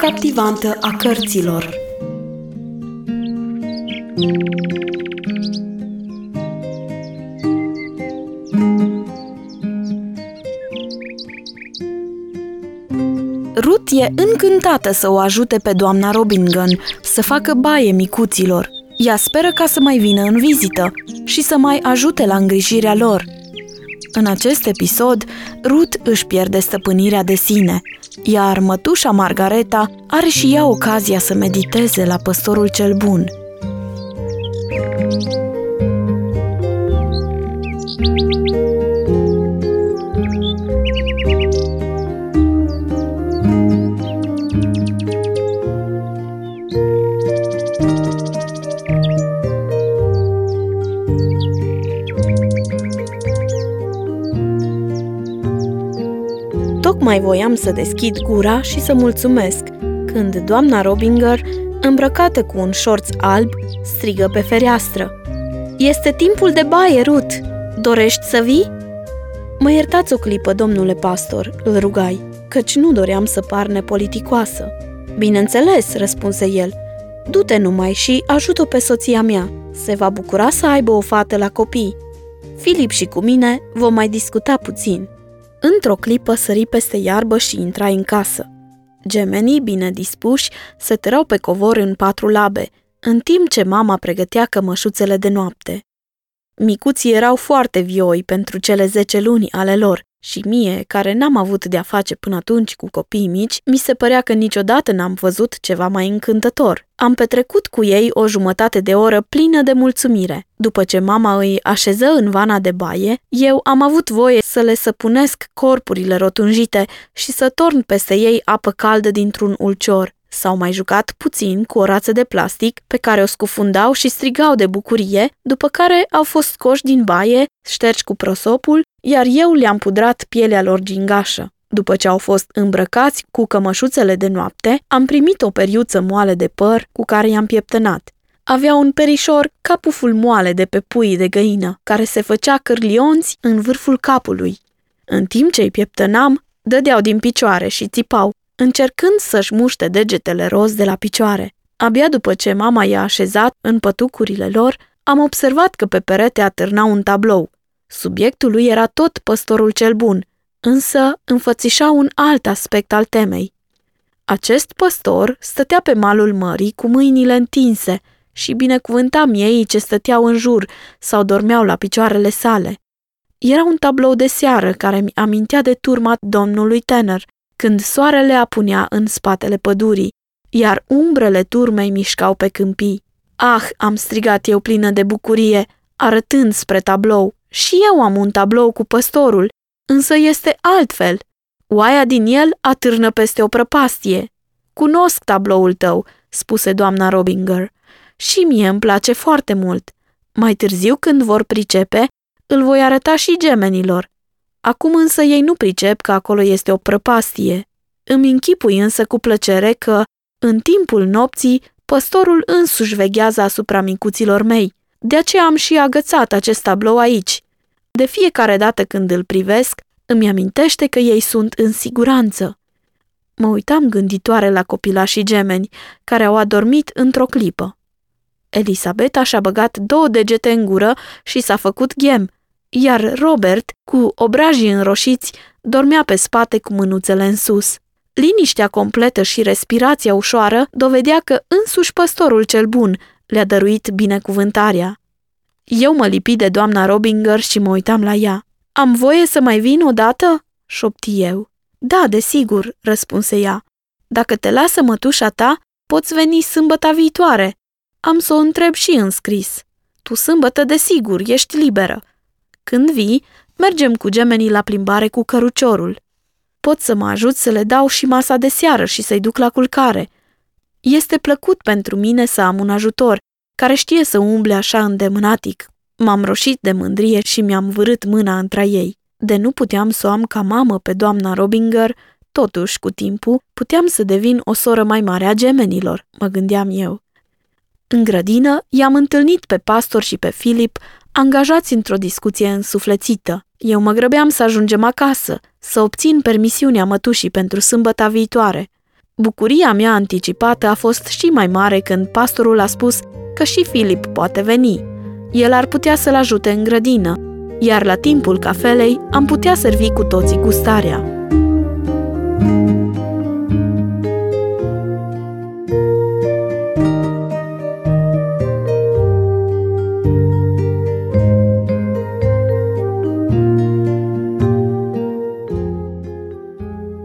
captivantă a cărților. Ruth e încântată să o ajute pe doamna Robingan să facă baie micuților. Ea speră ca să mai vină în vizită și să mai ajute la îngrijirea lor. În acest episod, Ruth își pierde stăpânirea de sine, iar mătușa Margareta are și ea ocazia să mediteze la păstorul cel bun. Tocmai voiam să deschid gura și să mulțumesc, când doamna Robinger, îmbrăcată cu un șorț alb, strigă pe fereastră. Este timpul de baie, Ruth! Dorești să vii?" Mă iertați o clipă, domnule pastor," îl rugai, căci nu doream să par nepoliticoasă. Bineînțeles," răspunse el, du-te numai și ajută-o pe soția mea. Se va bucura să aibă o fată la copii. Filip și cu mine vom mai discuta puțin." Într-o clipă sări peste iarbă și intra în casă. Gemenii, bine dispuși, se tărau pe covor în patru labe, în timp ce mama pregătea cămășuțele de noapte. Micuții erau foarte vioi pentru cele zece luni ale lor și mie, care n-am avut de-a face până atunci cu copii mici, mi se părea că niciodată n-am văzut ceva mai încântător. Am petrecut cu ei o jumătate de oră plină de mulțumire. După ce mama îi așeză în vana de baie, eu am avut voie să le săpunesc corpurile rotunjite și să torn peste ei apă caldă dintr-un ulcior. S-au mai jucat puțin cu o rață de plastic pe care o scufundau și strigau de bucurie, după care au fost scoși din baie, ștergi cu prosopul, iar eu le-am pudrat pielea lor gingașă. După ce au fost îmbrăcați cu cămășuțele de noapte, am primit o periuță moale de păr cu care i-am pieptănat. Avea un perișor ca puful moale de pe pui de găină, care se făcea cârlionți în vârful capului. În timp ce îi pieptănam, dădeau din picioare și țipau, încercând să-și muște degetele roz de la picioare. Abia după ce mama i-a așezat în pătucurile lor, am observat că pe perete atârna un tablou. Subiectul lui era tot păstorul cel bun, însă înfățișa un alt aspect al temei. Acest păstor stătea pe malul mării cu mâinile întinse și binecuvânta miei ce stăteau în jur sau dormeau la picioarele sale. Era un tablou de seară care mi amintea de turma domnului Tanner, când soarele apunea în spatele pădurii, iar umbrele turmei mișcau pe câmpii. Ah, am strigat eu plină de bucurie, arătând spre tablou. Și eu am un tablou cu păstorul, însă este altfel. Oaia din el atârnă peste o prăpastie. Cunosc tabloul tău, spuse doamna Robinger. Și mie îmi place foarte mult. Mai târziu, când vor pricepe, îl voi arăta și gemenilor. Acum însă ei nu pricep că acolo este o prăpastie. Îmi închipui însă cu plăcere că, în timpul nopții, păstorul însuși veghează asupra micuților mei. De aceea am și agățat acest tablou aici. De fiecare dată când îl privesc, îmi amintește că ei sunt în siguranță. Mă uitam gânditoare la copilașii gemeni, care au adormit într-o clipă. Elisabeta și-a băgat două degete în gură și s-a făcut ghem, iar Robert, cu obrajii înroșiți, dormea pe spate cu mânuțele în sus. Liniștea completă și respirația ușoară dovedea că însuși păstorul cel bun le-a dăruit binecuvântarea. Eu mă lipi de doamna Robinger și mă uitam la ea. Am voie să mai vin odată?" șopti eu. Da, desigur," răspunse ea. Dacă te lasă mătușa ta, poți veni sâmbăta viitoare. Am să o întreb și în scris. Tu sâmbătă, desigur, ești liberă. Când vii, mergem cu gemenii la plimbare cu căruciorul. Pot să mă ajut să le dau și masa de seară și să-i duc la culcare. Este plăcut pentru mine să am un ajutor care știe să umble așa îndemânatic. M-am roșit de mândrie și mi-am vârât mâna între ei. De nu puteam să o am ca mamă pe doamna Robinger, totuși, cu timpul, puteam să devin o soră mai mare a gemenilor, mă gândeam eu. În grădină i-am întâlnit pe pastor și pe Filip, angajați într-o discuție însuflețită. Eu mă grăbeam să ajungem acasă, să obțin permisiunea mătușii pentru sâmbăta viitoare. Bucuria mea anticipată a fost și mai mare când pastorul a spus că și Filip poate veni. El ar putea să-l ajute în grădină, iar la timpul cafelei am putea servi cu toții gustarea.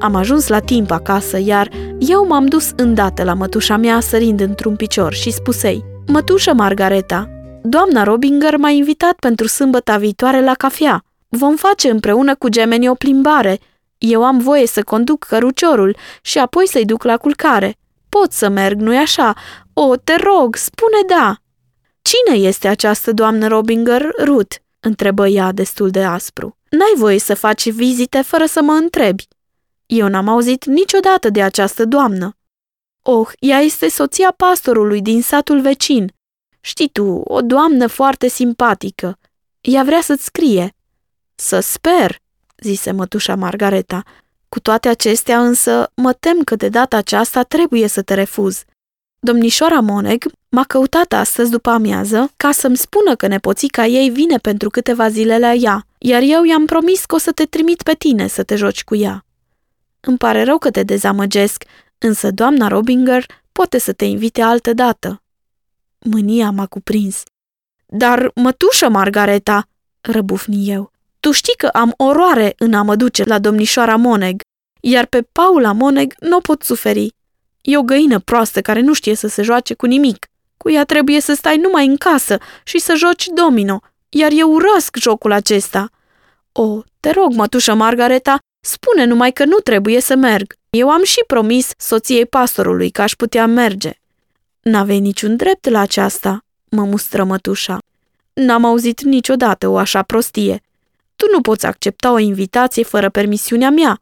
Am ajuns la timp acasă, iar eu m-am dus îndată la mătușa mea sărind într-un picior și spusei Mătușă Margareta, doamna Robinger m-a invitat pentru sâmbăta viitoare la cafea. Vom face împreună cu gemenii o plimbare. Eu am voie să conduc căruciorul și apoi să-i duc la culcare. Pot să merg, nu-i așa? O, te rog, spune da!" Cine este această doamnă Robinger, Ruth?" întrebă ea destul de aspru. N-ai voie să faci vizite fără să mă întrebi. Eu n-am auzit niciodată de această doamnă. Oh, ea este soția pastorului din satul vecin. Știi tu, o doamnă foarte simpatică. Ea vrea să-ți scrie. Să sper, zise mătușa Margareta. Cu toate acestea însă, mă tem că de data aceasta trebuie să te refuz. Domnișoara Moneg m-a căutat astăzi după amiază ca să-mi spună că nepoțica ei vine pentru câteva zile la ea, iar eu i-am promis că o să te trimit pe tine să te joci cu ea. Îmi pare rău că te dezamăgesc, însă doamna Robinger poate să te invite altă dată. Mânia m-a cuprins. Dar, mătușă Margareta, răbufni eu, tu știi că am oroare în a mă duce la domnișoara Moneg, iar pe Paula Moneg nu o pot suferi. E o găină proastă care nu știe să se joace cu nimic. Cu ea trebuie să stai numai în casă și să joci domino, iar eu urăsc jocul acesta. O, te rog, mătușă Margareta, Spune numai că nu trebuie să merg. Eu am și promis soției pastorului că aș putea merge. N-avei niciun drept la aceasta, mă mustră mătușa. N-am auzit niciodată o așa prostie. Tu nu poți accepta o invitație fără permisiunea mea.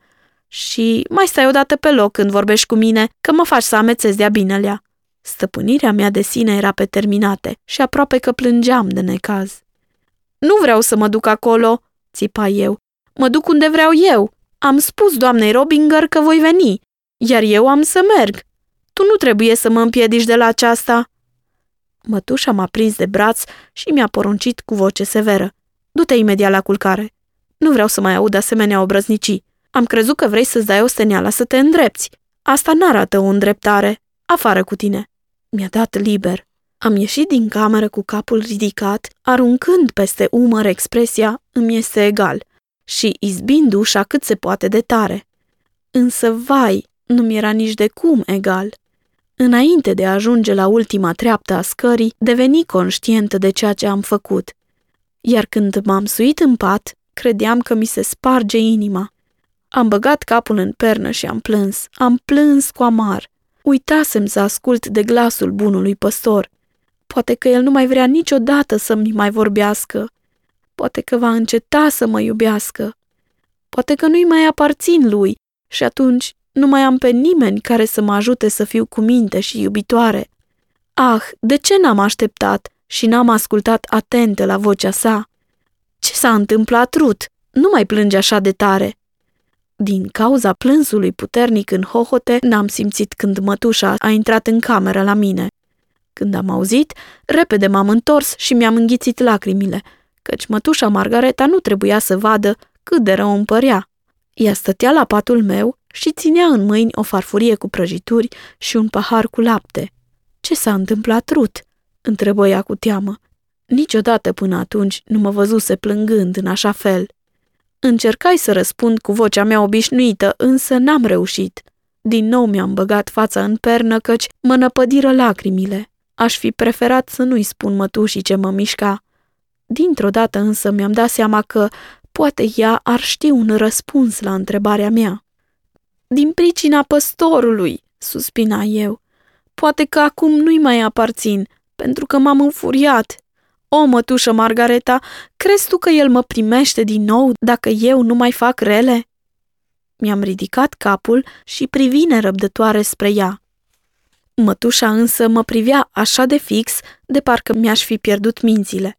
Și mai stai odată pe loc când vorbești cu mine, că mă faci să amețez de-a binelea. Stăpânirea mea de sine era pe terminate și aproape că plângeam de necaz. Nu vreau să mă duc acolo, țipa eu. Mă duc unde vreau eu. Am spus doamnei Robinger că voi veni, iar eu am să merg. Tu nu trebuie să mă împiedici de la aceasta." Mătușa m-a prins de braț și mi-a poruncit cu voce severă. Du-te imediat la culcare. Nu vreau să mai aud asemenea obrăznicii. Am crezut că vrei să-ți dai o steneală să te îndrepți. Asta n-arată o îndreptare. Afară cu tine. Mi-a dat liber. Am ieșit din cameră cu capul ridicat, aruncând peste umăr expresia îmi este egal și izbind ușa cât se poate de tare. Însă, vai, nu mi-era nici de cum egal. Înainte de a ajunge la ultima treaptă a scării, deveni conștientă de ceea ce am făcut. Iar când m-am suit în pat, credeam că mi se sparge inima. Am băgat capul în pernă și am plâns. Am plâns cu amar. Uitasem să ascult de glasul bunului păstor. Poate că el nu mai vrea niciodată să-mi mai vorbească Poate că va înceta să mă iubească. Poate că nu-i mai aparțin lui și atunci nu mai am pe nimeni care să mă ajute să fiu cu minte și iubitoare. Ah, de ce n-am așteptat și n-am ascultat atentă la vocea sa? Ce s-a întâmplat, Rut? Nu mai plânge așa de tare. Din cauza plânsului puternic în hohote, n-am simțit când mătușa a intrat în cameră la mine. Când am auzit, repede m-am întors și mi-am înghițit lacrimile – căci mătușa Margareta nu trebuia să vadă cât de rău îmi părea. Ea stătea la patul meu și ținea în mâini o farfurie cu prăjituri și un pahar cu lapte. Ce s-a întâmplat, Rut?" întrebă ea cu teamă. Niciodată până atunci nu mă văzuse plângând în așa fel. Încercai să răspund cu vocea mea obișnuită, însă n-am reușit. Din nou mi-am băgat fața în pernă, căci mă năpădiră lacrimile. Aș fi preferat să nu-i spun mătușii ce mă mișca, Dintr-o dată însă mi-am dat seama că poate ea ar ști un răspuns la întrebarea mea. Din pricina păstorului, suspina eu. Poate că acum nu-i mai aparțin, pentru că m-am înfuriat. O, mătușă Margareta, crezi tu că el mă primește din nou dacă eu nu mai fac rele? Mi-am ridicat capul și privi nerăbdătoare spre ea. Mătușa însă mă privea așa de fix, de parcă mi-aș fi pierdut mințile.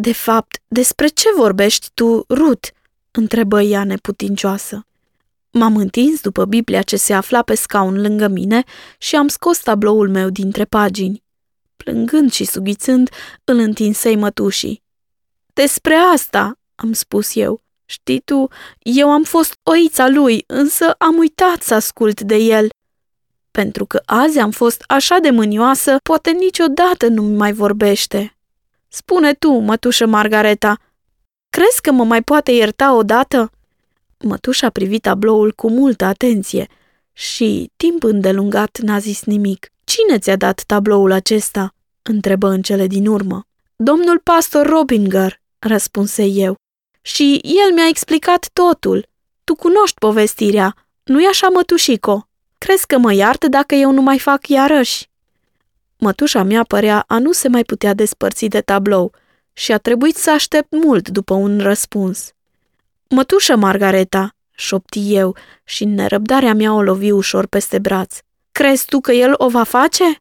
De fapt, despre ce vorbești tu, Ruth?" întrebă ea neputincioasă. M-am întins după Biblia ce se afla pe scaun lângă mine și am scos tabloul meu dintre pagini. Plângând și sughițând, îl întinsei mătușii. Despre asta, am spus eu. Știi tu, eu am fost oița lui, însă am uitat să ascult de el. Pentru că azi am fost așa de mânioasă, poate niciodată nu-mi mai vorbește. Spune tu, mătușă Margareta, crezi că mă mai poate ierta odată? Mătușa a privit tabloul cu multă atenție și, timp îndelungat, n-a zis nimic. Cine ți-a dat tabloul acesta?" întrebă în cele din urmă. Domnul pastor Robinger, răspunse eu. Și el mi-a explicat totul. Tu cunoști povestirea, nu-i așa, mătușico? Crezi că mă iartă dacă eu nu mai fac iarăși? Mătușa mea părea a nu se mai putea despărți de tablou și a trebuit să aștept mult după un răspuns. Mătușă, Margareta, șopti eu și în nerăbdarea mea o lovi ușor peste braț. Crezi tu că el o va face?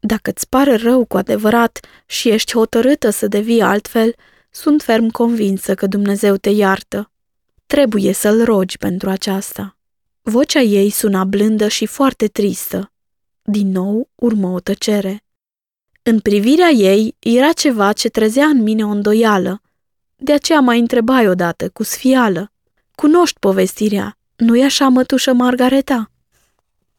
Dacă îți pare rău cu adevărat și ești hotărâtă să devii altfel, sunt ferm convinsă că Dumnezeu te iartă. Trebuie să-l rogi pentru aceasta. Vocea ei suna blândă și foarte tristă. Din nou urmă o tăcere. În privirea ei era ceva ce trezea în mine o îndoială. De aceea mai întrebai odată, cu sfială. Cunoști povestirea, nu-i așa, mătușă Margareta?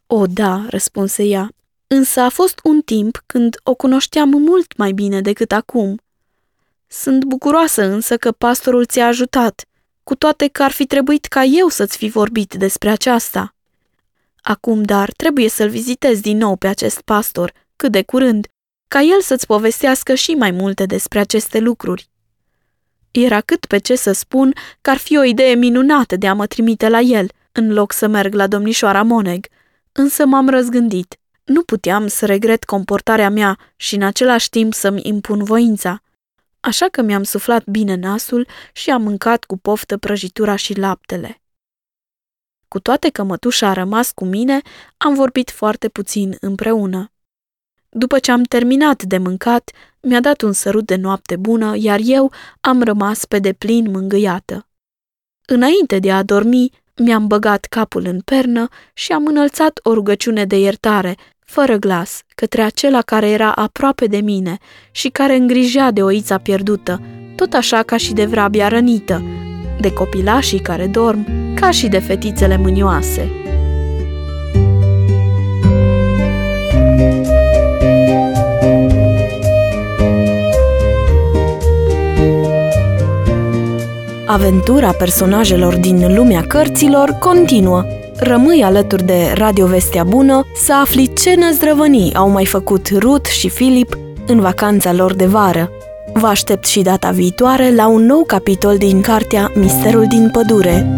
O, da, răspunse ea, însă a fost un timp când o cunoșteam mult mai bine decât acum. Sunt bucuroasă însă că pastorul ți-a ajutat, cu toate că ar fi trebuit ca eu să-ți fi vorbit despre aceasta. Acum, dar, trebuie să-l vizitez din nou pe acest pastor, cât de curând, ca el să-ți povestească și mai multe despre aceste lucruri. Era cât pe ce să spun că ar fi o idee minunată de a mă trimite la el, în loc să merg la domnișoara Moneg, însă m-am răzgândit. Nu puteam să regret comportarea mea și în același timp să-mi impun voința. Așa că mi-am suflat bine nasul și am mâncat cu poftă prăjitura și laptele. Cu toate că mătușa a rămas cu mine, am vorbit foarte puțin împreună. După ce am terminat de mâncat, mi-a dat un sărut de noapte bună, iar eu am rămas pe deplin mângâiată. Înainte de a dormi, mi-am băgat capul în pernă și am înălțat o rugăciune de iertare, fără glas, către acela care era aproape de mine și care îngrijea de oița pierdută, tot așa ca și de vrabia rănită, de copilașii care dorm, ca și de fetițele mânioase. Aventura personajelor din lumea cărților continuă. Rămâi alături de Radio Vestea Bună să afli ce năzdrăvănii au mai făcut Ruth și Filip în vacanța lor de vară. Vă aștept și data viitoare la un nou capitol din cartea Misterul din pădure.